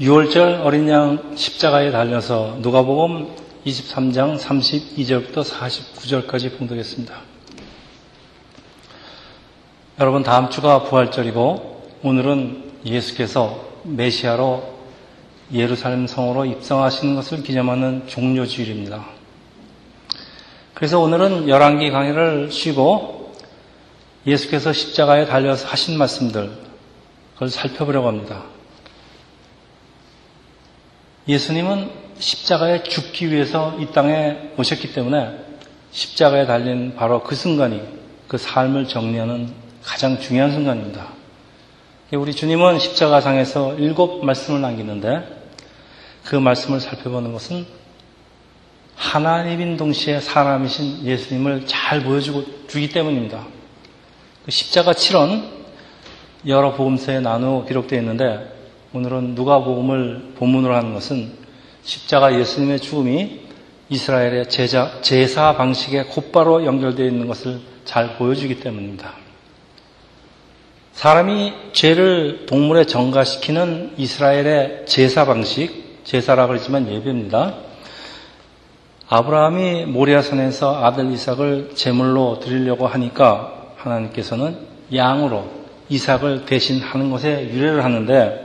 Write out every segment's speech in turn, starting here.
6월절 어린 양 십자가에 달려서 누가복음 23장 32절부터 49절까지 봉독했습니다. 여러분 다음 주가 부활절이고 오늘은 예수께서 메시아로 예루살렘 성으로 입성하시는 것을 기념하는 종료주일입니다. 그래서 오늘은 열왕기 강의를 쉬고 예수께서 십자가에 달려서 하신 말씀들 그걸 살펴보려고 합니다. 예수님은 십자가에 죽기 위해서 이 땅에 오셨기 때문에 십자가에 달린 바로 그 순간이 그 삶을 정리하는 가장 중요한 순간입니다. 우리 주님은 십자가상에서 일곱 말씀을 남기는데 그 말씀을 살펴보는 것은 하나님인 동시에 사람이신 예수님을 잘 보여주고 주기 때문입니다. 그 십자가 7원 여러 복음서에 나누어 기록되어 있는데 오늘은 누가복음을 본문으로 하는 것은 십자가 예수님의 죽음이 이스라엘의 제자, 제사 방식에 곧바로 연결되어 있는 것을 잘 보여주기 때문입니다. 사람이 죄를 동물에 전가시키는 이스라엘의 제사 방식, 제사라 그러지만 예배입니다. 아브라함이 모리아산에서 아들 이삭을 제물로 드리려고 하니까 하나님께서는 양으로 이삭을 대신하는 것에 유래를 하는데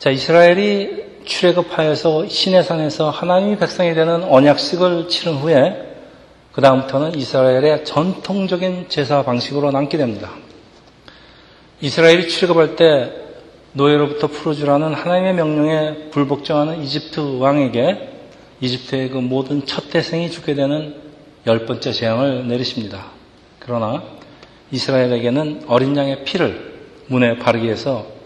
자 이스라엘이 출애굽하여서 시내산에서 하나님이 백성이 되는 언약식을 치른 후에 그 다음부터는 이스라엘의 전통적인 제사 방식으로 남게 됩니다. 이스라엘이 출애굽할 때 노예로부터 풀어주라는 하나님의 명령에 불복종하는 이집트 왕에게 이집트의 그 모든 첫 태생이 죽게 되는 열 번째 재앙을 내리십니다. 그러나 이스라엘에게는 어린 양의 피를 문에 바르기 위해서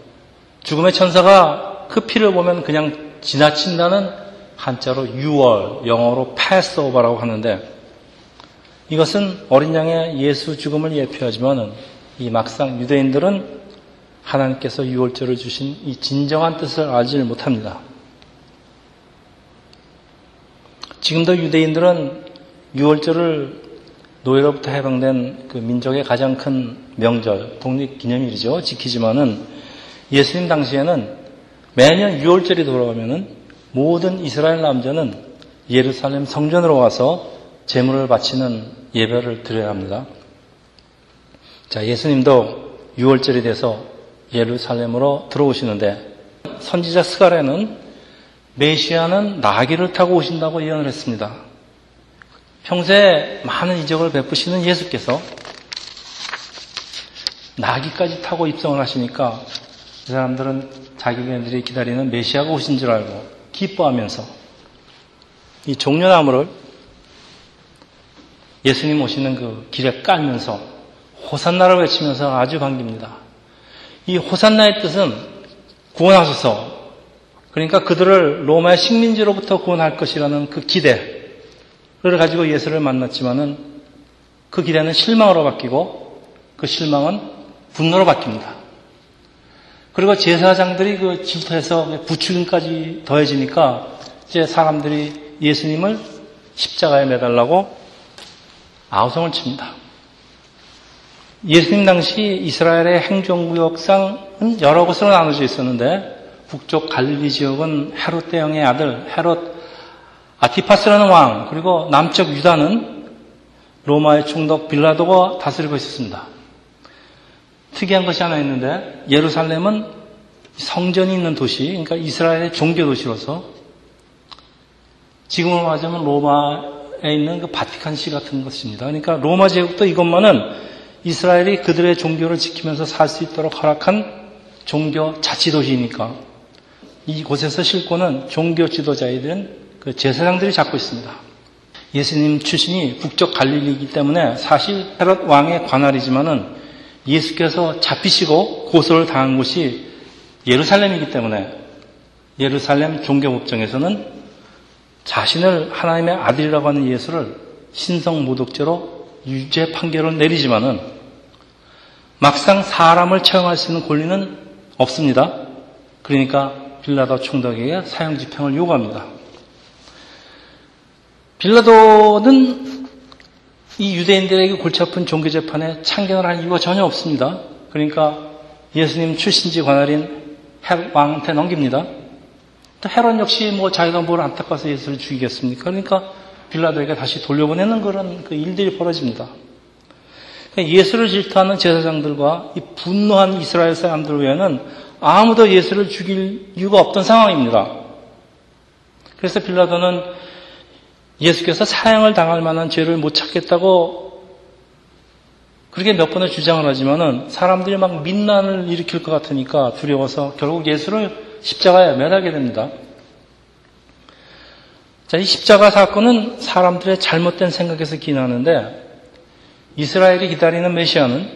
죽음의 천사가 그 피를 보면 그냥 지나친다는 한자로 6월, 영어로 패스오버라고 하는데 이것은 어린 양의 예수 죽음을 예표하지만 이 막상 유대인들은 하나님께서 6월절을 주신 이 진정한 뜻을 알지 못합니다. 지금도 유대인들은 6월절을 노예로부터 해방된 그 민족의 가장 큰 명절, 독립기념일이죠. 지키지만은 예수님 당시에는 매년 6월절이 돌아오면은 모든 이스라엘 남자는 예루살렘 성전으로 와서 제물을 바치는 예배를 드려야 합니다. 자, 예수님도 6월절이 돼서 예루살렘으로 들어오시는데 선지자 스가랴는 메시아는 나귀를 타고 오신다고 예언을 했습니다. 평소에 많은 이적을 베푸시는 예수께서 나귀까지 타고 입성을 하시니까 그 사람들은 자기네들이 기다리는 메시아가 오신 줄 알고 기뻐하면서 이 종려나무를 예수님 오시는 그 길에 깔면서 호산나를 외치면서 아주 반깁니다. 이 호산나의 뜻은 구원하소서 그러니까 그들을 로마의 식민지로부터 구원할 것이라는 그 기대를 가지고 예수를 만났지만은 그 기대는 실망으로 바뀌고 그 실망은 분노로 바뀝니다. 그리고 제사장들이 그 질투해서 부추김까지 더해지니까 이제 사람들이 예수님을 십자가에 매달라고 아우성을 칩니다. 예수님 당시 이스라엘의 행정구역상은 여러 곳으로 나눠져 있었는데 북쪽 갈릴리 지역은 헤롯 대왕의 아들 헤롯 아티파스라는 왕 그리고 남쪽 유다는 로마의 총독 빌라도가 다스리고 있었습니다. 특이한 것이 하나 있는데 예루살렘은 성전이 있는 도시 그러니까 이스라엘의 종교 도시로서 지금으로 말하자면 로마에 있는 그 바티칸시 같은 것입니다. 그러니까 로마 제국도 이것만은 이스라엘이 그들의 종교를 지키면서 살 수 있도록 허락한 종교 자치도시이니까 이곳에서 실권은 종교 지도자이든 그 제사장들이 잡고 있습니다. 예수님 출신이 북쪽 갈릴리이기 때문에 사실 헤롯 왕의 관할이지만은 예수께서 잡히시고 고소를 당한 곳이 예루살렘이기 때문에 예루살렘 종교법정에서는 자신을 하나님의 아들이라고 하는 예수를 신성 모독죄로 유죄 판결을 내리지만은 막상 사람을 처형할 수 있는 권리는 없습니다. 그러니까 빌라도 총독에게 사형 집행을 요구합니다. 빌라도는 이 유대인들에게 골치 아픈 종교 재판에 참견을 할 이유가 전혀 없습니다. 그러니까 예수님 출신지 관할인 왕한테 넘깁니다. 또 헤론 역시 뭐 자기가 뭘 안타까워서 예수를 죽이겠습니까? 그러니까 빌라도에게 다시 돌려보내는 그런 그 일들이 벌어집니다. 그러니까 예수를 질투하는 제사장들과 이 분노한 이스라엘 사람들 외에는 아무도 예수를 죽일 이유가 없던 상황입니다. 그래서 빌라도는 예수께서 사형을 당할 만한 죄를 못 찾겠다고 그렇게 몇 번을 주장을 하지만은 사람들이 막 민난을 일으킬 것 같으니까 두려워서 결국 예수를 십자가에 매달게 됩니다. 자, 이 십자가 사건은 사람들의 잘못된 생각에서 기인하는데 이스라엘이 기다리는 메시아는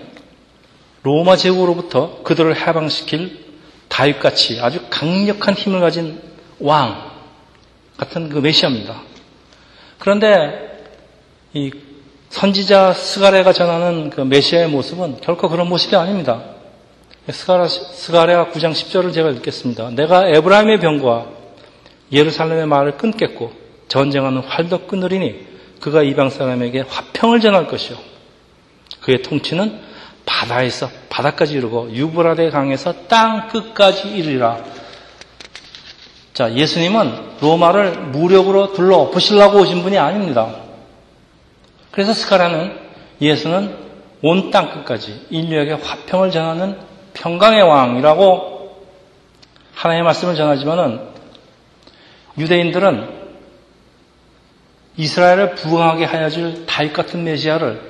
로마 제국으로부터 그들을 해방시킬 다윗같이 아주 강력한 힘을 가진 왕 같은 그 메시아입니다. 그런데 이 선지자 스가랴가 전하는 그 메시아의 모습은 결코 그런 모습이 아닙니다. 스가랴, 스가랴 9장 10절을 제가 읽겠습니다. 내가 에브라임의 병과 예루살렘의 말을 끊겠고 전쟁하는 활도 끊으리니 그가 이방 사람에게 화평을 전할 것이요. 그의 통치는 바다에서 바다까지 이르고 유브라데 강에서 땅 끝까지 이르리라. 자, 예수님은 로마를 무력으로 둘러 부시려고 오신 분이 아닙니다. 그래서 스카라는 예수는 온 땅 끝까지 인류에게 화평을 전하는 평강의 왕이라고 하나님의 말씀을 전하지만은 유대인들은 이스라엘을 부흥하게 하여 줄 다윗 같은 메시아를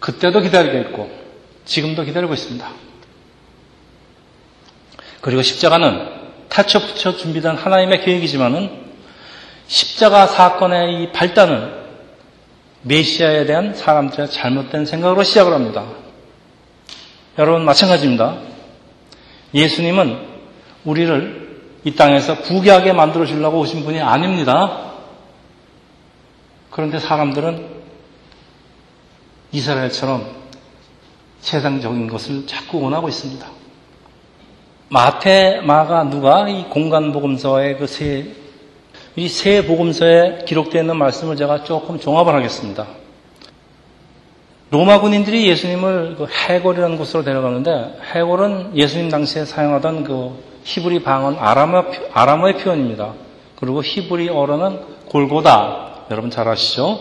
그때도 기다리고 있고 지금도 기다리고 있습니다. 그리고 십자가는 타쳐 붙여 준비된 하나님의 계획이지만은 십자가 사건의 이 발단은 메시아에 대한 사람들의 잘못된 생각으로 시작을 합니다. 여러분 마찬가지입니다. 예수님은 우리를 이 땅에서 부귀하게 만들어 주려고 오신 분이 아닙니다. 그런데 사람들은 이스라엘처럼 세상적인 것을 자꾸 원하고 있습니다. 마태, 마가, 누가 이 공간 복음서의 그 세 이 세 복음서에 기록되어 있는 말씀을 제가 조금 종합을 하겠습니다. 로마 군인들이 예수님을 그 해골이라는 곳으로 데려가는데 해골은 예수님 당시에 사용하던 그 히브리 방언 아람어, 아람어의 표현입니다. 그리고 히브리 어로는 골고다. 여러분 잘 아시죠?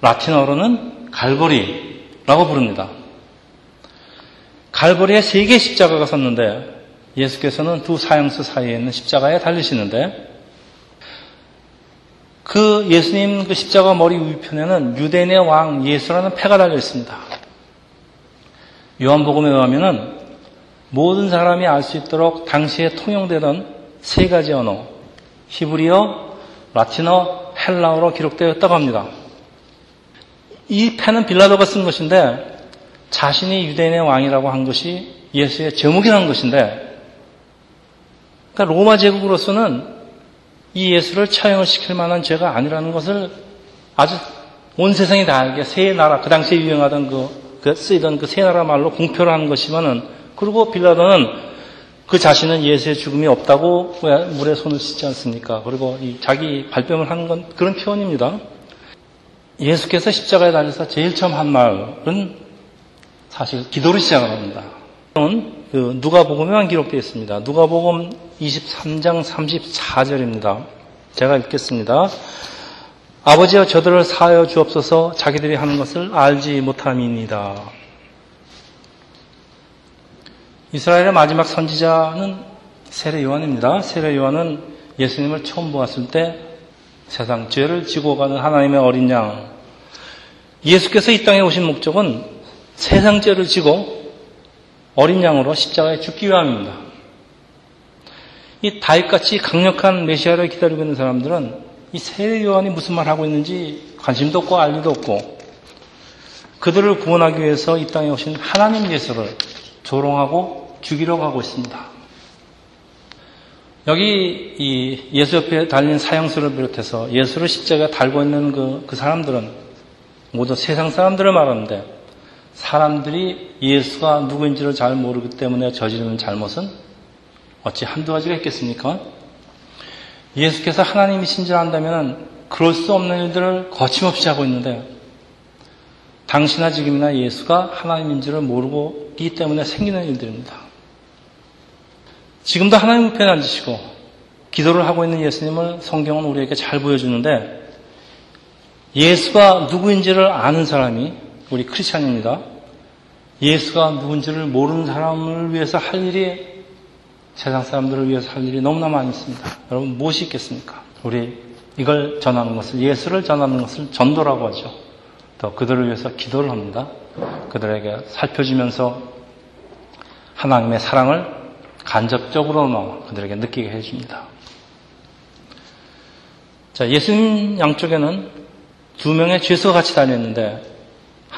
라틴어로는 갈보리라고 부릅니다. 갈보리에 세 개의 십자가가 섰는데 예수께서는 두 사형수 사이에 있는 십자가에 달리시는데 그 예수님 그 십자가 머리 위편에는 유대인의 왕 예수라는 패가 달려 있습니다. 요한복음에 의하면은 모든 사람이 알 수 있도록 당시에 통용되던 세 가지 언어, 히브리어, 라틴어, 헬라어로 기록되었다고 합니다. 이 패는 빌라도가 쓴 것인데 자신이 유대인의 왕이라고 한 것이 예수의 제목이라는 것인데 그러니까 로마 제국으로서는 이 예수를 처형을 시킬 만한 죄가 아니라는 것을 아주 온 세상이 다 알게 세 나라 그 당시에 유행하던 그, 그 쓰이던 그 세 나라 말로 공표를 하는 것이면은 그리고 빌라도는 그 자신은 예수의 죽음이 없다고 물에 손을 씻지 않습니까? 그리고 자기 발뺌을 하는 건 그런 표현입니다. 예수께서 십자가에 달려서 제일 처음 한 말은 사실 기도를 시작을 합니다. 그 누가복음에만 기록되어 있습니다. 누가복음 23장 34절입니다. 제가 읽겠습니다. 아버지여 저들을 사하여 주옵소서 자기들이 하는 것을 알지 못함입니다. 이스라엘의 마지막 선지자는 세례 요한입니다. 세례 요한은 예수님을 처음 보았을 때 세상 죄를 지고 가는 하나님의 어린 양. 예수께서 이 땅에 오신 목적은 세상 죄를 지고 어린 양으로 십자가에 죽기 위함입니다. 이 다윗같이 강력한 메시아를 기다리고 있는 사람들은 이 세례 요한이 무슨 말 하고 있는지 관심도 없고 알리도 없고 그들을 구원하기 위해서 이 땅에 오신 하나님 예수를 조롱하고 죽이려고 하고 있습니다. 여기 이 예수 옆에 달린 사형수를 비롯해서 예수를 십자가에 달고 있는 그, 그 사람들은 모두 세상 사람들을 말하는데 사람들이 예수가 누구인지를 잘 모르기 때문에 저지르는 잘못은 어찌 한두 가지가 있겠습니까? 예수께서 하나님이신 줄 안다면 그럴 수 없는 일들을 거침없이 하고 있는데 당신이나 지금이나 예수가 하나님인 지를 모르고 있기 때문에 생기는 일들입니다. 지금도 하나님 우편에 앉으시고 기도를 하고 있는 예수님을 성경은 우리에게 잘 보여주는데 예수가 누구인지를 아는 사람이 우리 크리스찬입니다. 예수가 누군지를 모르는 사람을 위해서 할 일이 세상 사람들을 위해서 할 일이 너무나 많이 있습니다. 여러분 무엇이 있겠습니까? 우리 이걸 전하는 것을 예수를 전하는 것을 전도라고 하죠. 또 그들을 위해서 기도를 합니다. 그들에게 살펴주면서 하나님의 사랑을 간접적으로나 그들에게 느끼게 해줍니다. 자, 예수님 양쪽에는 두 명의 죄수가 같이 다녔는데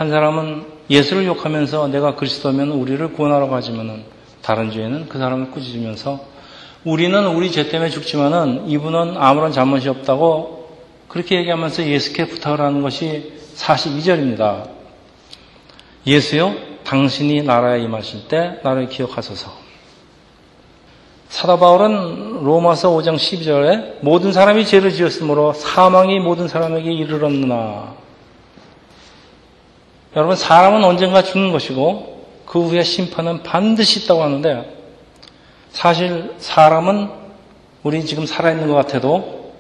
한 사람은 예수를 욕하면서 내가 그리스도면 우리를 구원하러 가지면은 다른 죄는 그 사람을 꾸짖으면서 우리는 우리 죄 때문에 죽지만은 이분은 아무런 잘못이 없다고 그렇게 얘기하면서 예수께 부탁을 하는 것이 42절입니다. 예수요, 당신이 나라에 임하실 때 나를 기억하소서. 사도 바울은 로마서 5장 12절에 모든 사람이 죄를 지었으므로 사망이 모든 사람에게 이르렀느나. 여러분, 사람은 언젠가 죽는 것이고 그 후에 심판은 반드시 있다고 하는데 사실 사람은 우리 지금 살아있는 것 같아도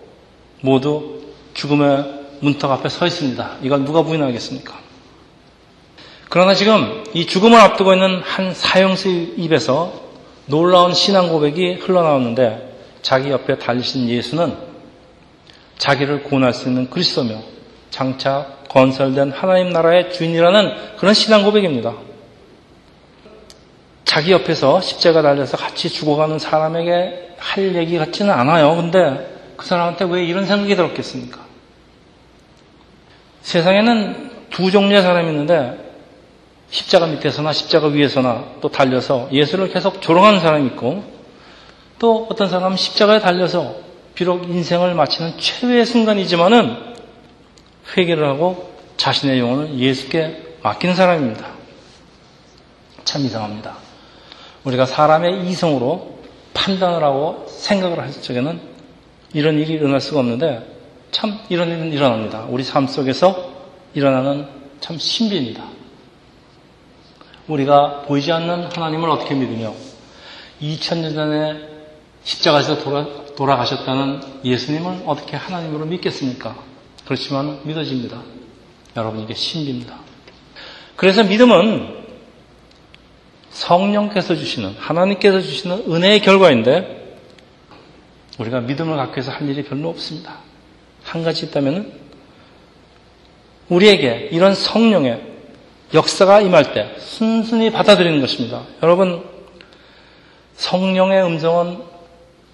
모두 죽음의 문턱 앞에 서 있습니다. 이걸 누가 부인하겠습니까? 그러나 지금 이 죽음을 앞두고 있는 한 사형수 입에서 놀라운 신앙 고백이 흘러나오는데 자기 옆에 달리신 예수는 자기를 구원할 수 있는 그리스도며 장차 건설된 하나님 나라의 주인이라는 그런 신앙 고백입니다. 자기 옆에서 십자가 달려서 같이 죽어가는 사람에게 할 얘기 같지는 않아요. 근데 그 사람한테 왜 이런 생각이 들었겠습니까? 세상에는 두 종류의 사람이 있는데 십자가 밑에서나 십자가 위에서나 또 달려서 예수를 계속 조롱하는 사람이 있고 또 어떤 사람은 십자가에 달려서 비록 인생을 마치는 최후의 순간이지만은 회개를 하고 자신의 영혼을 예수께 맡기는 사람입니다. 참 이상합니다. 우리가 사람의 이성으로 판단을 하고 생각을 할 적에는 이런 일이 일어날 수가 없는데 참 이런 일은 일어납니다. 우리 삶 속에서 일어나는 참 신비입니다. 우리가 보이지 않는 하나님을 어떻게 믿으며 2000년 전에 십자가에서 돌아, 돌아가셨다는 예수님을 어떻게 하나님으로 믿겠습니까? 그렇지만 믿어집니다. 여러분 이게 신비입니다. 그래서 믿음은 성령께서 주시는 하나님께서 주시는 은혜의 결과인데 우리가 믿음을 갖기 위해서 할 일이 별로 없습니다. 한 가지 있다면 우리에게 이런 성령의 역사가 임할 때 순순히 받아들이는 것입니다. 여러분, 성령의 음성은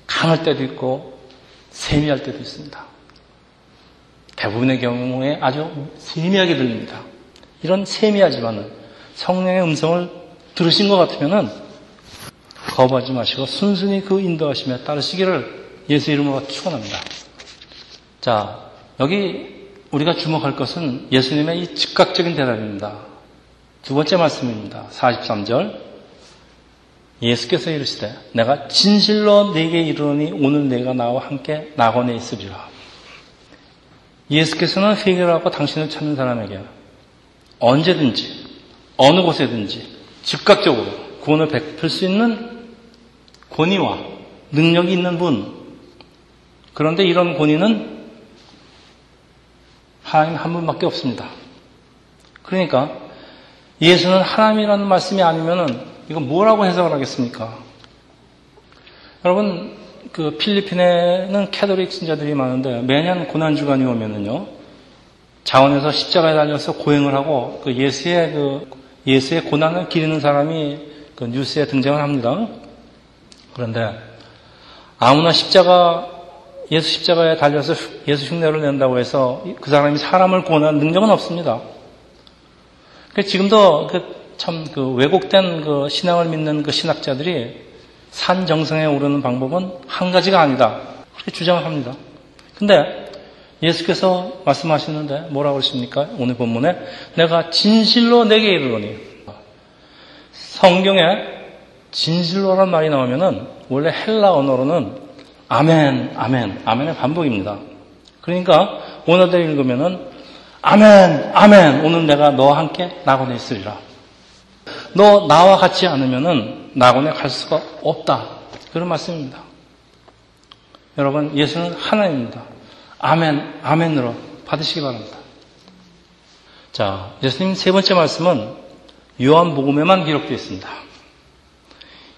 강할 때도 있고 세미할 때도 있습니다. 대부분의 경우에 아주 세미하게 들립니다. 이런 세미하지만은 성령의 음성을 들으신 것 같으면은 거부하지 마시고 순순히 그 인도하심에 따르시기를 예수 이름으로 축원합니다. 자, 여기 우리가 주목할 것은 예수님의 이 즉각적인 대답입니다. 두 번째 말씀입니다. 43절. 예수께서 이르시되 내가 진실로 네게 이르노니 오늘 내가 나와 함께 낙원에 있으리라. 예수께서는 회개하고 당신을 찾는 사람에게 언제든지 어느 곳에든지 즉각적으로 구원을 베풀 수 있는 권위와 능력이 있는 분. 그런데 이런 권위는 하나님 한 분밖에 없습니다. 그러니까 예수는 하나님이라는 말씀이 아니면은 이건 뭐라고 해석을 하겠습니까? 여러분 그 필리핀에는 캐도릭 신자들이 많은데 매년 고난 주간이 오면은요 자원에서 십자가에 달려서 고행을 하고 그 예수의 그 예수의 고난을 기리는 사람이 그 뉴스에 등장을 합니다. 그런데 아무나 십자가 예수 십자가에 달려서 예수 흉내를 낸다고 해서 그 사람이 사람을 구원하는 능력은 없습니다. 그 지금도 그참그 그 왜곡된 그 신앙을 믿는 그 신학자들이 산 정성에 오르는 방법은 한 가지가 아니다. 그렇게 주장을 합니다. 근데 예수께서 말씀하시는데 뭐라고 그러십니까? 오늘 본문에 내가 진실로 내게 이르노니 성경에 진실로란 말이 나오면은 원래 헬라 언어로는 아멘, 아멘, 아멘의 반복입니다. 그러니까 원어대로 읽으면은 아멘, 아멘. 오늘 내가 너와 함께 낙원에 있으리라. 너 나와 같지 않으면은 낙원에 갈 수가 없다. 그런 말씀입니다. 여러분, 예수는 하나님입니다. 아멘, 아멘으로 받으시기 바랍니다. 자, 예수님 세 번째 말씀은 요한복음에만 기록되어 있습니다.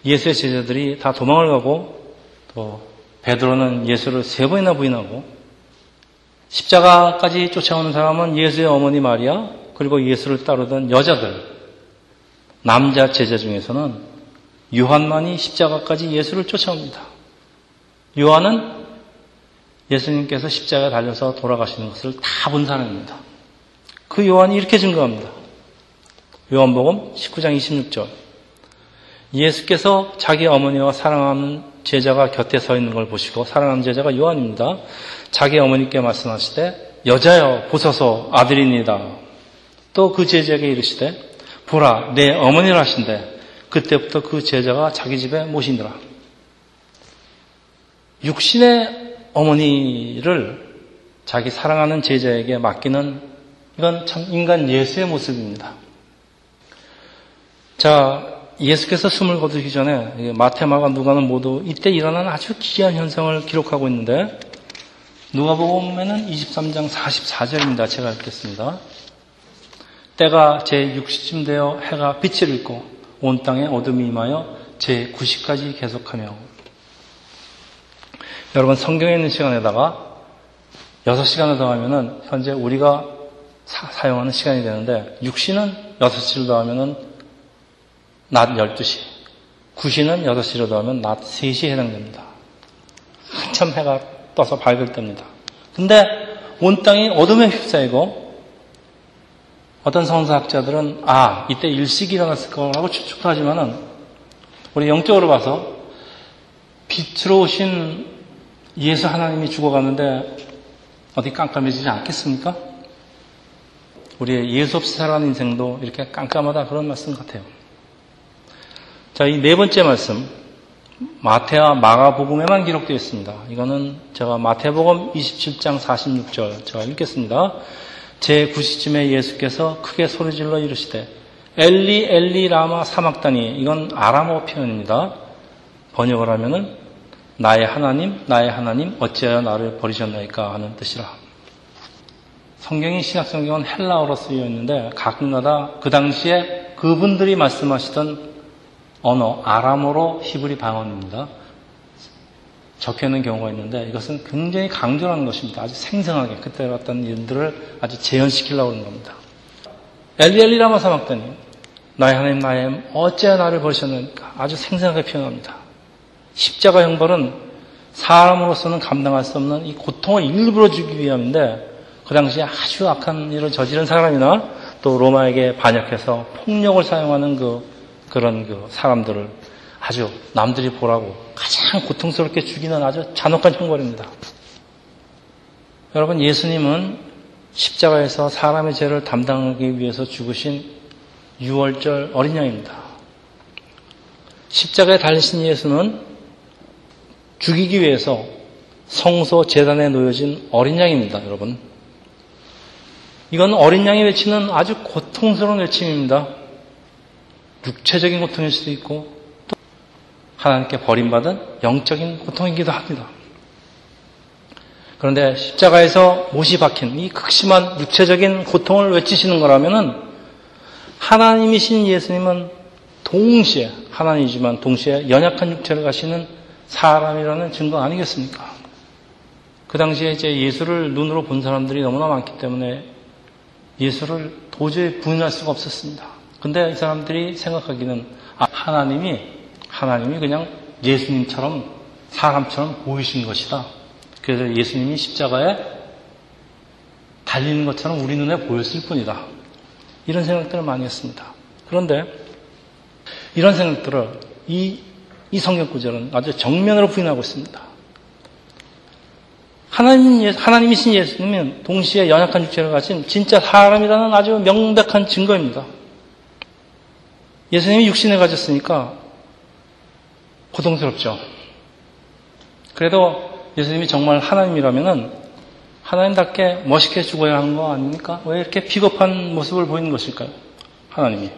예수의 제자들이 다 도망을 가고 또 베드로는 예수를 세 번이나 부인하고 십자가까지 쫓아오는 사람은 예수의 어머니 마리아 그리고 예수를 따르던 여자들 남자 제자 중에서는 요한만이 십자가까지 예수를 쫓아옵니다. 요한은 예수님께서 십자가에 달려서 돌아가시는 것을 다 본 사람입니다. 그 요한이 이렇게 증거합니다. 요한복음 19장 26절. 예수께서 자기 어머니와 사랑하는 제자가 곁에 서 있는 걸 보시고 사랑하는 제자가 요한입니다. 자기 어머니께 말씀하시되 여자여 보소서 아들입니다. 또 그 제자에게 이르시되 보라 내 어머니를 하신대 그때부터 그 제자가 자기 집에 모시니라. 육신의 어머니를 자기 사랑하는 제자에게 맡기는 이건 참 인간 예수의 모습입니다. 자, 예수께서 숨을 거두기 전에 마테마가 누가는 모두 이때 일어난 아주 기이한 현상을 기록하고 있는데 누가복음에는 23장 44절입니다. 제가 읽겠습니다. 때가 제6시쯤 되어 해가 빛을 잃고 온 땅에 어둠이 임하여 제9시까지 계속하며 여러분 성경에 있는 시간에다가 6시간을 더하면은 현재 우리가 사, 용하는 시간이 되는데 6시는 6시를 더하면은 낮 12시 9시는 6시로 더하면 낮 3시에 해당됩니다. 한참 해가 떠서 밝을 때입니다. 근데 온 땅이 어둠에 휩싸이고 어떤 성사학자들은 아 이때 일식이 일어났을 거라고 추측도 하지만은 우리 영적으로 봐서 빛으로 오신 예수 하나님이 죽어갔는데 어디 깜깜해지지 않겠습니까? 우리의 예수 없이 살아가는 인생도 이렇게 깜깜하다 그런 말씀 같아요. 자, 이 네 번째 말씀 마태와 마가복음에만 기록되어 있습니다. 이거는 제가 마태복음 27장 46절 제가 읽겠습니다. 제9시쯤에 예수께서 크게 소리질러 이르시되 엘리 엘리 라마 사막다니 이건 아람어 표현입니다. 번역을 하면은 나의 하나님 나의 하나님 어찌하여 나를 버리셨나이까 하는 뜻이라. 성경이 신약 성경은 헬라어로 쓰여 있는데 가끔마다 그 당시에 그분들이 말씀하시던 언어 아람어로 히브리 방언입니다. 적혀 있는 경우가 있는데 이것은 굉장히 강조하는 것입니다. 아주 생생하게 그때 어떤 일들을 아주 재현시키려고 하는 겁니다. 엘리엘리라마 사막더니 나의 하나님 나의 어째 나를 버리셨는가 아주 생생하게 표현합니다. 십자가 형벌은 사람으로서는 감당할 수 없는 이 고통을 일부러 주기 위함인데 그 당시에 아주 악한 일을 저지른 사람이나 또 로마에게 반역해서 폭력을 사용하는 그 그런 그 사람들을 아주 남들이 보라고 가장 고통스럽게 죽이는 아주 잔혹한 형벌입니다. 여러분, 예수님은 십자가에서 사람의 죄를 담당하기 위해서 죽으신 6월절 어린 양입니다. 십자가에 달리신 예수는 죽이기 위해서 성소 재단에 놓여진 어린 양입니다, 여러분. 이건 어린 양이 외치는 아주 고통스러운 외침입니다. 육체적인 고통일 수도 있고 하나님께 버림받은 영적인 고통이기도 합니다. 그런데 십자가에서 못이 박힌 이 극심한 육체적인 고통을 외치시는 거라면은 하나님이신 예수님은 동시에 하나님이지만 동시에 연약한 육체를 가시는 사람이라는 증거 아니겠습니까? 그 당시에 이제 예수를 눈으로 본 사람들이 너무나 많기 때문에 예수를 도저히 부인할 수가 없었습니다. 근데 이 사람들이 생각하기는 아, 하나님이 하나님이 그냥 예수님처럼 사람처럼 보이신 것이다. 그래서 예수님이 십자가에 달리는 것처럼 우리 눈에 보였을 뿐이다. 이런 생각들을 많이 했습니다. 그런데 이런 생각들을 이, 이 성경 구절은 아주 정면으로 부인하고 있습니다. 하나님, 하나님이신 예수님은 동시에 연약한 육체를 가진 진짜 사람이라는 아주 명백한 증거입니다. 예수님이 육신을 가졌으니까 고통스럽죠. 그래도 예수님이 정말 하나님이라면 하나님답게 멋있게 죽어야 하는 거 아닙니까? 왜 이렇게 비겁한 모습을 보이는 것일까요? 하나님이.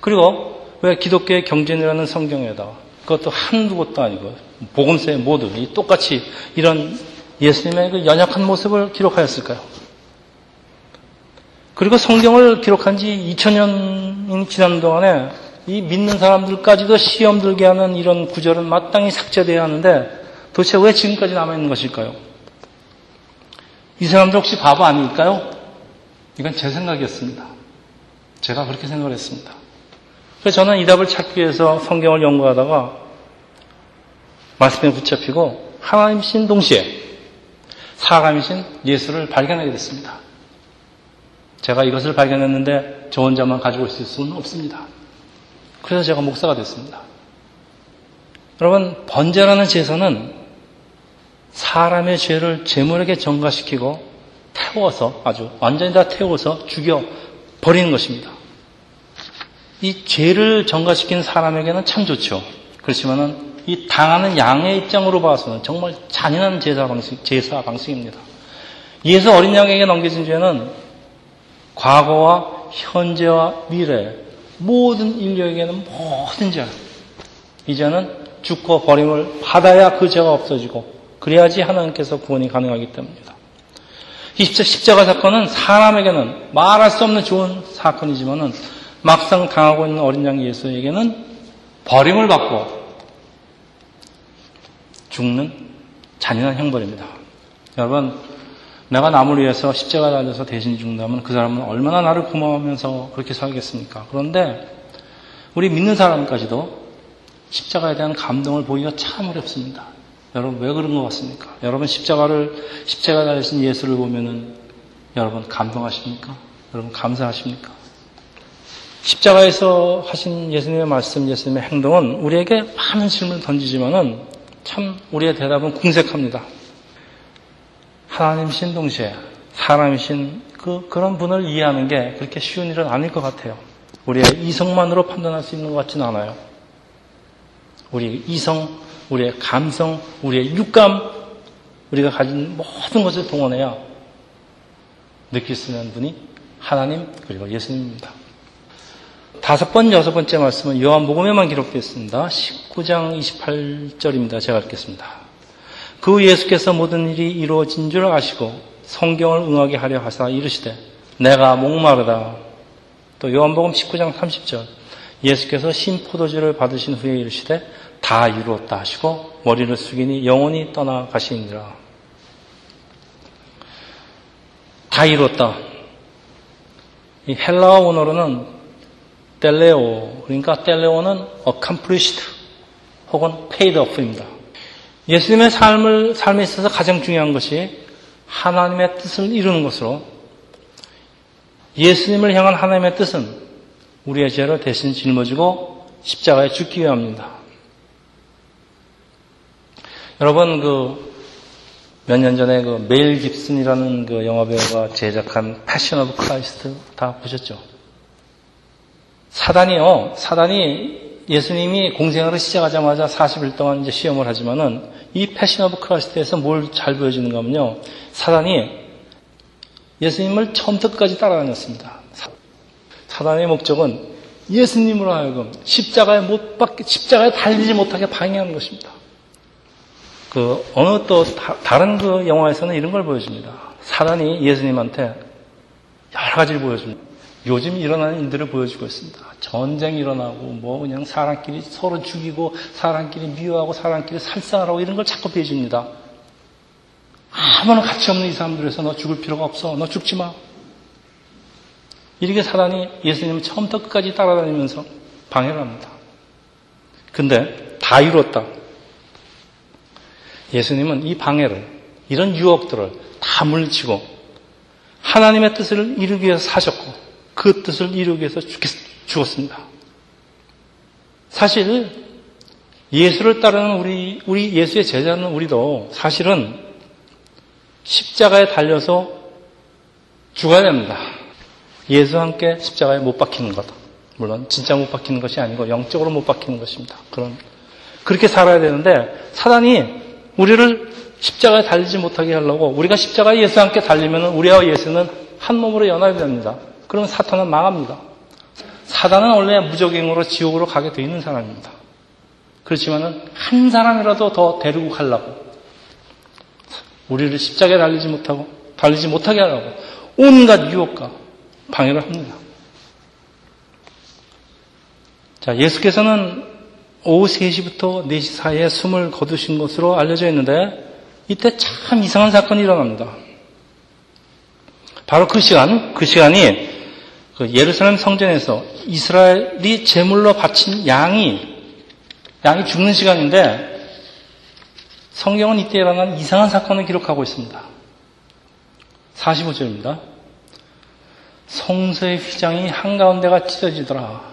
그리고 왜 기독교의 경전이라는 성경에다가 그것도 한두 곳도 아니고 복음서에 모두 똑같이 이런 예수님의 그 연약한 모습을 기록하였을까요? 그리고 성경을 기록한 지 2000년이 지난 동안에 이 믿는 사람들까지도 시험 들게 하는 이런 구절은 마땅히 삭제돼야 하는데 도대체 왜 지금까지 남아있는 것일까요? 이 사람들 혹시 바보 아닐까요? 이건 제 생각이었습니다. 제가 그렇게 생각을 했습니다. 그래서 저는 이 답을 찾기 위해서 성경을 연구하다가 말씀에 붙잡히고 하나님이신 동시에 사람이신 예수를 발견하게 됐습니다. 제가 이것을 발견했는데 저 혼자만 가지고 있을 수는 없습니다. 그래서 제가 목사가 됐습니다. 여러분, 번제라는 제사는 사람의 죄를 제물에게 전가시키고 태워서 아주 완전히 다 태워서 죽여 버리는 것입니다. 이 죄를 전가시키는 사람에게는 참 좋죠. 그렇지만은 이 당하는 양의 입장으로 봐서는 정말 잔인한 제사 방식, 제사 방식입니다. 예수 어린 양에게 넘겨진 죄는 과거와 현재와 미래 모든 인류에게는 모든 죄. 이제는 죽고 버림을 받아야 그 죄가 없어지고 그래야지 하나님께서 구원이 가능하기 때문입니다. 이 십자가 사건은 사람에게는 말할 수 없는 좋은 사건이지만은 막상 당하고 있는 어린 양 예수에게는 버림을 받고 죽는 잔인한 형벌입니다. 여러분, 내가 남을 위해서 십자가 달려서 대신 죽는다면 그 사람은 얼마나 나를 고마워하면서 그렇게 살겠습니까? 그런데 우리 믿는 사람까지도 십자가에 대한 감동을 보기가 참 어렵습니다. 여러분 왜 그런 것 같습니까? 여러분 십자가를 십자가 달리신 예수를 보면은 여러분 감동하십니까? 여러분 감사하십니까? 십자가에서 하신 예수님의 말씀, 예수님의 행동은 우리에게 많은 질문을 던지지만은 참 우리의 대답은 궁색합니다. 하나님 신 동시에 사람이신 그, 그런 분을 이해하는 게 그렇게 쉬운 일은 아닐 것 같아요. 우리의 이성만으로 판단할 수 있는 것 같지는 않아요. 우리 이성, 우리의 감성, 우리의 육감, 우리가 가진 모든 것을 동원해야 느낄 수 있는 분이 하나님 그리고 예수님입니다. 다섯 번, 여섯 번째 말씀은 요한복음에만 기록되어 있습니다. 19장 28절입니다. 제가 읽겠습니다. 그 예수께서 모든 일이 이루어진 줄 아시고 성경을 응하게 하려 하사 이르시되 내가 목마르다. 또 요한복음 19장 30절 예수께서 신포도주를 받으신 후에 이르시되 다 이루었다 하시고 머리를 숙이니 영원히 떠나가시니라. 다 이루었다. 이 헬라어 원어로는 텔레오 그러니까 텔레오는 accomplished 혹은 paid off입니다. 예수님의 삶을 삶에 있어서 가장 중요한 것이 하나님의 뜻을 이루는 것으로 예수님을 향한 하나님의 뜻은 우리의 죄를 대신 짊어지고 십자가에 죽기 위함입니다. 여러분 그 몇 년 전에 그 멜 깁슨이라는 그 영화 배우가 제작한 Passion of Christ 다 보셨죠? 사단이요. 사단이 예수님이 공생활을 시작하자마자 40일 동안 이제 시험을 하지만은 이 Passion of Christ에서 뭘 잘 보여주는가 하면요. 사단이 예수님을 처음부터 끝까지 따라다녔습니다. 사단의 목적은 예수님으로 하여금 십자가에 못 박게, 십자가에 달리지 못하게 방해하는 것입니다. 그 어느 또 다, 른그 영화에서는 이런 걸 보여줍니다. 사단이 예수님한테 여러 가지를 보여줍니다. 요즘 일어나는 일들을 보여주고 있습니다. 전쟁이 일어나고 뭐 그냥 사람끼리 서로 죽이고 사람끼리 미워하고 사람끼리 살상하라고 이런 걸 자꾸 보여줍니다. 아무런 가치 없는 이 사람들에서 너 죽을 필요가 없어. 너 죽지 마. 이렇게 사단이 예수님을 처음부터 끝까지 따라다니면서 방해를 합니다. 근데 다 이뤘다. 예수님은 이 방해를, 이런 유혹들을 다 물리치고 하나님의 뜻을 이루기 위해서 사셨고 그 뜻을 이루기 위해서 죽었습니다. 사실 예수를 따르는 우리, 우리 예수의 제자는 우리도 사실은 십자가에 달려서 죽어야 됩니다. 예수와 함께 십자가에 못 박히는 것. 물론 진짜 못 박히는 것이 아니고 영적으로 못 박히는 것입니다. 그런 그렇게 살아야 되는데 사단이 우리를 십자가에 달리지 못하게 하려고 우리가 십자가에 예수와 함께 달리면 우리와 예수는 한 몸으로 연합이 됩니다. 그러면 사탄은 망합니다. 사단은 원래 무적행으로 지옥으로 가게 되어 있는 사람입니다. 그렇지만은 한 사람이라도 더 데리고 가려고 우리를 십자가에 달리지 못하고 달리지 못하게 하려고 온갖 유혹과 방해를 합니다. 자, 예수께서는 오후 3시부터 4시 사이에 숨을 거두신 것으로 알려져 있는데 이때 참 이상한 사건이 일어납니다. 바로 그 시간, 그 시간이 그 예루살렘 성전에서 이스라엘이 제물로 바친 양이 양이 죽는 시간인데 성경은 이때 일어난 이상한 사건을 기록하고 있습니다. 45절입니다. 성서의 휘장이 한가운데가 찢어지더라.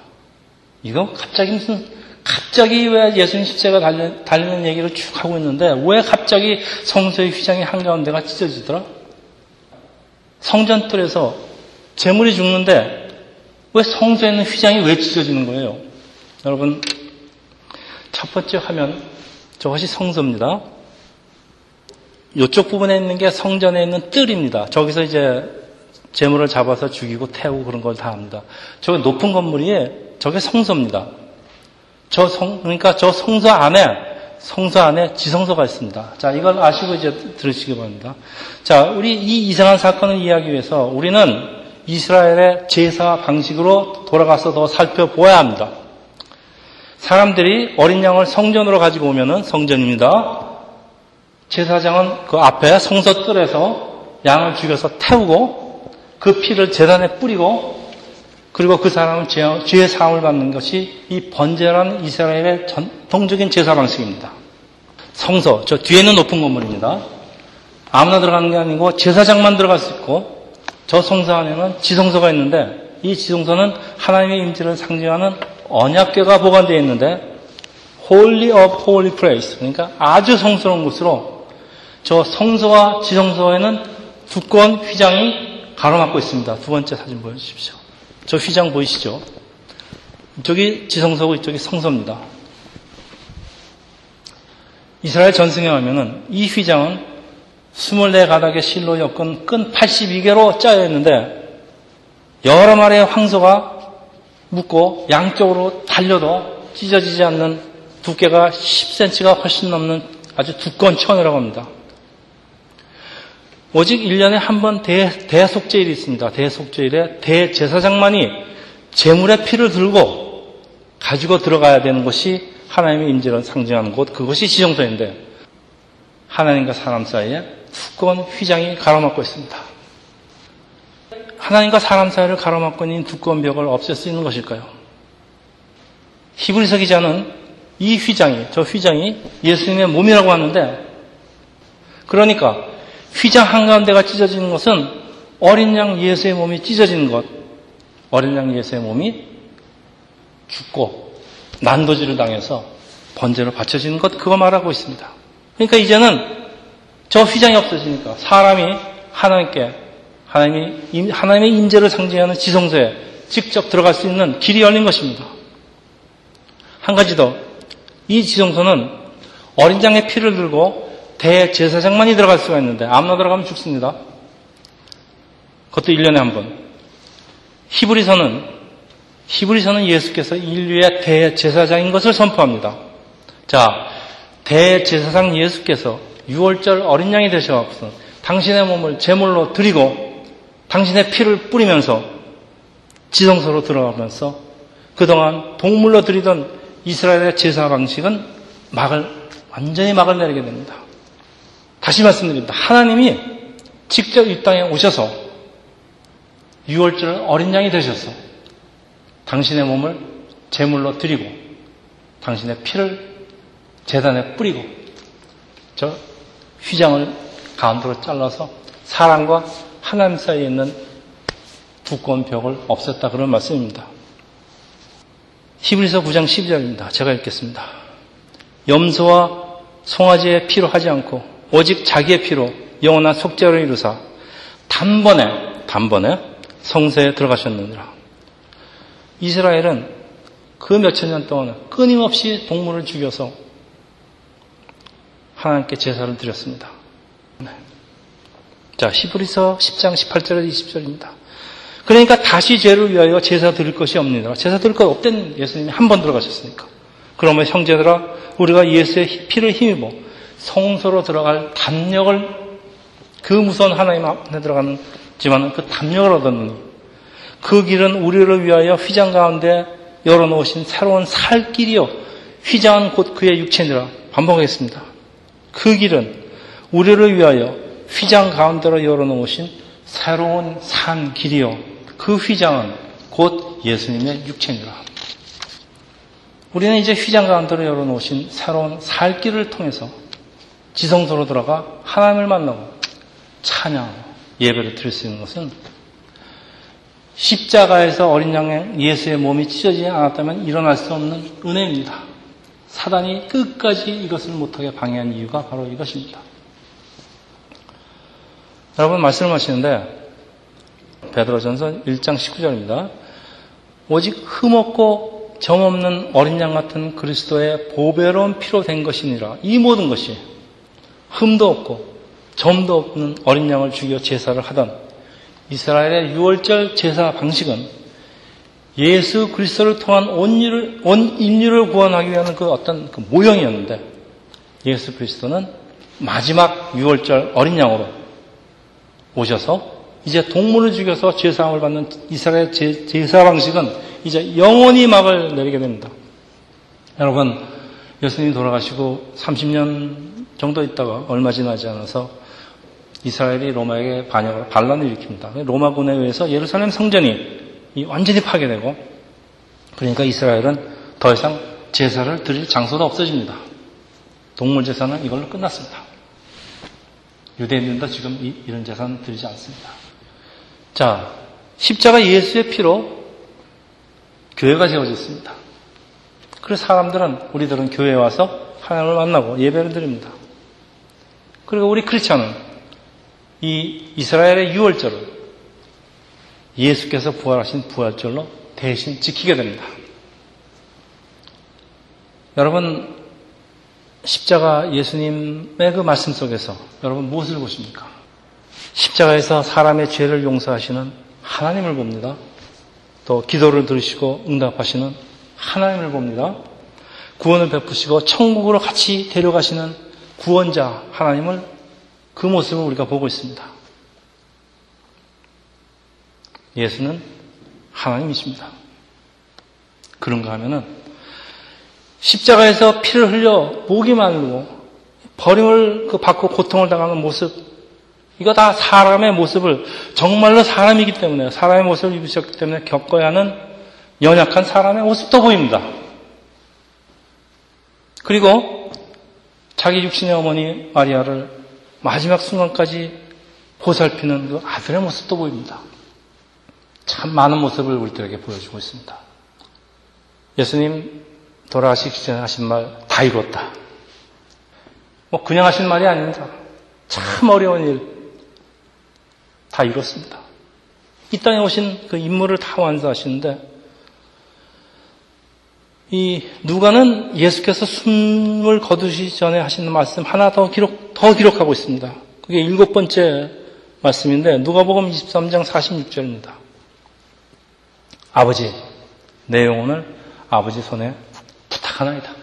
이거 갑자기 무슨 갑자기 왜 예수님 십자가 달리, 달리는 얘기를 쭉 하고 있는데 왜 갑자기 성서의 휘장이 한가운데가 찢어지더라? 성전뜰에서 재물이 죽는데 왜 성소에 있는 휘장이 왜 찢어지는 거예요? 여러분 첫 번째 화면 저것이 성소입니다. 이쪽 부분에 있는 게 성전에 있는 뜰입니다. 저기서 이제 재물을 잡아서 죽이고 태우고 그런 걸 다 합니다. 저기 높은 건물이 저게 성소입니다. 저 성, 그러니까 저 성소 안에, 성소 안에 지성소가 있습니다. 자, 이걸 아시고 이제 들으시기 바랍니다. 자, 우리 이 이상한 사건을 이해하기 위해서 우리는 이스라엘의 제사 방식으로 돌아가서 더 살펴보아야 합니다. 사람들이 어린 양을 성전으로 가지고 오면은 성전입니다. 제사장은 그 앞에 성서뜰에서 양을 죽여서 태우고 그 피를 재단에 뿌리고 그리고 그 사람은 죄의 사함을 받는 것이 이 번제라는 이스라엘의 전통적인 제사 방식입니다. 성서, 저 뒤에는 높은 건물입니다. 아무나 들어가는 게 아니고 제사장만 들어갈 수 있고 저 성서 안에는 지성소가 있는데 이 지성소는 하나님의 임재를 상징하는 언약궤가 보관되어 있는데 Holy of Holy Place 그러니까 아주 성스러운 곳으로 저 성소와 지성소에는 두꺼운 휘장이 가로막고 있습니다. 두 번째 사진 보여주십시오. 저 휘장 보이시죠? 이쪽이 지성소고 이쪽이 성소입니다. 이스라엘 전승에 하면은 이 휘장은 24가닥의 실로 엮은 끈 82개로 짜여 있는데 여러 마리의 황소가 묶고 양쪽으로 달려도 찢어지지 않는 두께가 10cm가 훨씬 넘는 아주 두꺼운 천이라고 합니다. 오직 1년에 한 번 대속제일이 있습니다. 대속제일에 대제사장만이 제물의 피를 들고 가지고 들어가야 되는 것이 하나님의 임재를 상징하는 곳, 그것이 지정소인데 하나님과 사람 사이에 두꺼운 휘장이 가로막고 있습니다. 하나님과 사람 사이를 가로막고 있는 두꺼운 벽을 없앨 수 있는 것일까요? 히브리서 기자는 이 휘장이, 저 휘장이 예수님의 몸이라고 하는데, 그러니까 휘장 한가운데가 찢어지는 것은 어린 양 예수의 몸이 찢어지는 것, 어린 양 예수의 몸이 죽고 난도질을 당해서 번제로 바쳐지는 것, 그거 말하고 있습니다. 그러니까 이제는 저 휘장이 없어지니까 사람이 하나님께 하나님이 하나님의 임재를 상징하는 지성소에 직접 들어갈 수 있는 길이 열린 것입니다. 한 가지 더, 이 지성소는 어린 양의 피를 들고 대제사장만이 들어갈 수가 있는데 아무나 들어가면 죽습니다. 그것도 1년에 한 번. 히브리서는 히브리서는 예수께서 인류의 대제사장인 것을 선포합니다. 자, 대제사장 예수께서 6월절 어린 양이 되셔서 당신의 몸을 제물로 드리고 당신의 피를 뿌리면서 지성소로 들어가면서 그동안 동물로 드리던 이스라엘의 제사 방식은 막을 완전히 막을 내리게 됩니다. 다시 말씀드립니다. 하나님이 직접 이 땅에 오셔서 6월절 어린 양이 되셔서 당신의 몸을 제물로 드리고 당신의 피를 재단에 뿌리고 저 휘장을 가운데로 잘라서 사람과 하나님 사이에 있는 두꺼운 벽을 없앴다 그런 말씀입니다. 히브리서 9장 12절입니다. 제가 읽겠습니다. 염소와 송아지의 피로 하지 않고 오직 자기의 피로 영원한 속죄를 이루사 단번에 단번에 성세에 들어가셨느니라. 이스라엘은 그 몇천 년 동안 끊임없이 동물을 죽여서 하나님께 제사를 드렸습니다. 네. 자, 히브리서 10장 18절에서 20절입니다. 그러니까 다시 죄를 위하여 제사 드릴 것이 없느니라. 제사 드릴 것 없던 예수님이 한 번 들어가셨으니까. 그러면 형제들아 우리가 예수의 피를 힘입어 성소로 들어갈 담력을 그 무서운 하나님 앞에 들어가는 지만 그 담력을 얻었느니 그 길은 우리를 위하여 휘장 가운데 열어놓으신 새로운 살 길이요 휘장은 곧 그의 육체니라 반복하겠습니다. 그 길은 우리를 위하여 휘장 가운데로 열어놓으신 새로운 산 길이요 그 휘장은 곧 예수님의 육체니라. 우리는 이제 휘장 가운데로 열어놓으신 새로운 살 길을 통해서 지성소로 들어가 하나님을 만나고 찬양, 예배를 드릴 수 있는 것은 십자가에서 어린 양 예수의 몸이 찢어지지 않았다면 일어날 수 없는 은혜입니다. 사단이 끝까지 이것을 못하게 방해한 이유가 바로 이것입니다. 여러분 말씀을 하시는데 베드로전서 1장 19절입니다. 오직 흠없고 점없는 어린 양 같은 그리스도의 보배로운 피로 된 것이니라. 이 모든 것이 흠도 없고 점도 없는 어린 양을 죽여 제사를 하던 이스라엘의 6월절 제사 방식은 예수 그리스도를 통한 온 인류를, 온 인류를 구원하기 위한 그 어떤 그 모형이었는데 예수 그리스도는 마지막 6월절 어린 양으로 오셔서 이제 동물을 죽여서 제사함을 받는 이스라엘 제, 제사 방식은 이제 영원히 막을 내리게 됩니다. 여러분, 예수님이 돌아가시고 30년 정도 있다가 얼마 지나지 않아서 이스라엘이 로마에게 반역을 반란을 일으킵니다. 로마군에 의해서 예루살렘 성전이 완전히 파괴되고 그러니까 이스라엘은 더 이상 제사를 드릴 장소도 없어집니다. 동물 제사는 이걸로 끝났습니다. 유대인들도 지금 이 런 제사는 드리지 않습니다. 자, 십자가 예수의 피로 교회가 세워졌습니다. 그래서 사람들은, 우리들은 교회에 와서 하나님을 만나고 예배를 드립니다. 그리고 우리 크리스천은 이 이스라엘의 유월절을 예수께서 부활하신 부활절로 대신 지키게 됩니다. 여러분, 십자가 예수님의 그 말씀 속에서 여러분 무엇을 보십니까? 십자가에서 사람의 죄를 용서하시는 하나님을 봅니다. 또 기도를 들으시고 응답하시는 하나님을 봅니다. 구원을 베푸시고 천국으로 같이 데려가시는 구원자 하나님을 그 모습을 우리가 보고 있습니다. 예수는 하나님이십니다. 그런가 하면은 십자가에서 피를 흘려 목이 마르고 버림을 그 받고 고통을 당하는 모습 이거 다 사람의 모습을 정말로 사람이기 때문에 사람의 모습을 입으셨기 때문에 겪어야 하는 연약한 사람의 모습도 보입니다. 그리고 자기 육신의 어머니 마리아를 마지막 순간까지 보살피는 그 아들의 모습도 보입니다. 참 많은 모습을 우리들에게 보여주고 있습니다. 예수님 돌아가시기 전에 하신 말 다 이뤘다. 뭐 그냥 하신 말이 아닙니다. 참 어려운 일 다 이뤘습니다. 이 땅에 오신 그 임무를 다 완수하시는데 이 누가는 예수께서 숨을 거두시기 전에 하시는 말씀 하나 더 기록 더 기록하고 있습니다. 그게 일곱 번째 말씀인데 누가복음 23장 46절입니다. 아버지, 내 영혼을 아버지 손에 부탁하나이다.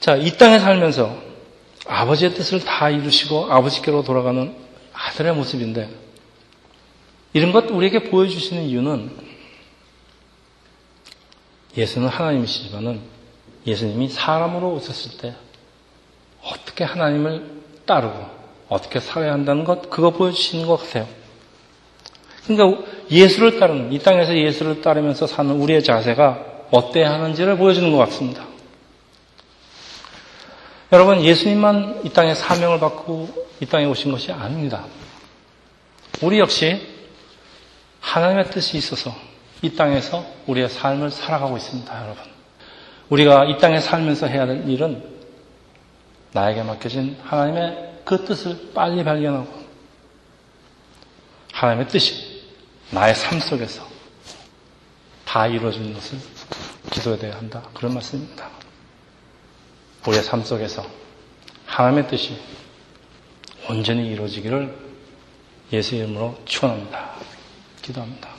자, 이 땅에 살면서 아버지의 뜻을 다 이루시고 아버지께로 돌아가는 아들의 모습인데, 이런 것 우리에게 보여주시는 이유는 예수는 하나님이시지만은 예수님이 사람으로 오셨을 때 어떻게 하나님을 따르고 어떻게 살아야 한다는 것, 그거 보여주시는 것 같아요. 그러니까 예수를 따르는, 이 땅에서 예수를 따르면서 사는 우리의 자세가 어때야 하는지를 보여주는 것 같습니다. 여러분, 예수님만 이 땅에 사명을 받고 이 땅에 오신 것이 아닙니다. 우리 역시 하나님의 뜻이 있어서 이 땅에서 우리의 삶을 살아가고 있습니다, 여러분. 우리가 이 땅에 살면서 해야 될 일은 나에게 맡겨진 하나님의 그 뜻을 빨리 발견하고 하나님의 뜻이 나의 삶 속에서 다 이루어지는 것을 기도해야 한다. 그런 말씀입니다. 우리의 삶 속에서 하나님의 뜻이 온전히 이루어지기를 예수 이름으로 축원합니다. 기도합니다.